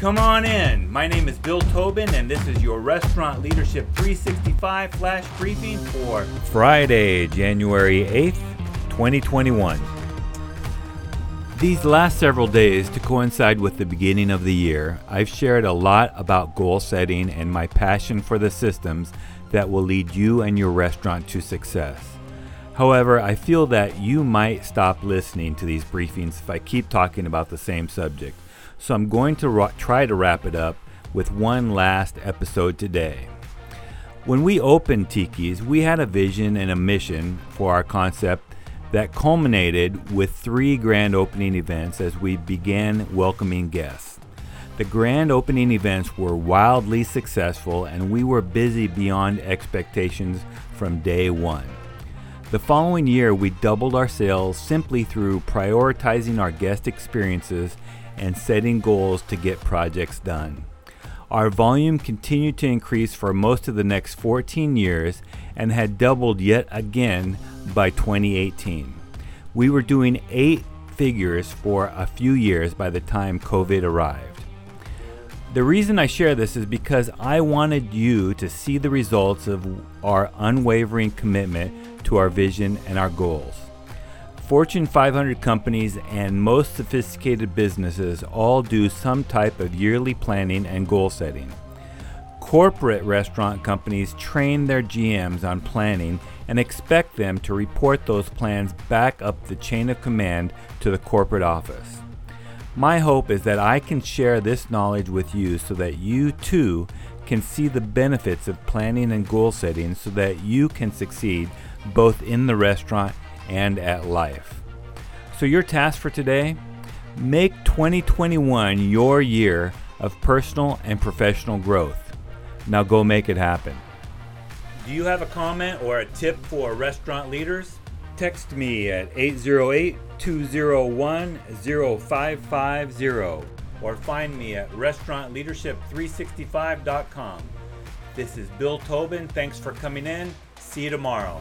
Come on in. My name is Bill Tobin, and this is your Restaurant Leadership 365 flash briefing for Friday, January 8th, 2021. These last several days, to coincide with the beginning of the year, I've shared a lot about goal setting and my passion for the systems that will lead you and your restaurant to success. However, I feel that you might stop listening to these briefings if I keep talking about the same subject. So I'm going to ra- try to wrap it up with one last episode today. When we opened Tiki's, we had a vision and a mission for our concept that culminated with three grand opening events as we began welcoming guests. The grand opening events were wildly successful and we were busy beyond expectations from day one. The following year, we doubled our sales simply through prioritizing our guest experiences and setting goals to get projects done. Our volume continued to increase for most of the next 14 years and had doubled yet again by 2018. We were doing eight figures for a few years by the time COVID arrived. The reason I share this is because I wanted you to see the results of our unwavering commitment to our vision and our goals. Fortune 500 companies and most sophisticated businesses all do some type of yearly planning and goal setting. Corporate restaurant companies train their GMs on planning and expect them to report those plans back up the chain of command to the corporate office. My hope is that I can share this knowledge with you so that you too can see the benefits of planning and goal setting so that you can succeed both in the restaurant and at life. So, your task for today make 2021 your year of personal and professional growth. Now, go make it happen. Do you have a comment or a tip for restaurant leaders? Text me at 808 201 0550 or find me at restaurantleadership365.com. This is Bill Tobin. Thanks for coming in. See you tomorrow.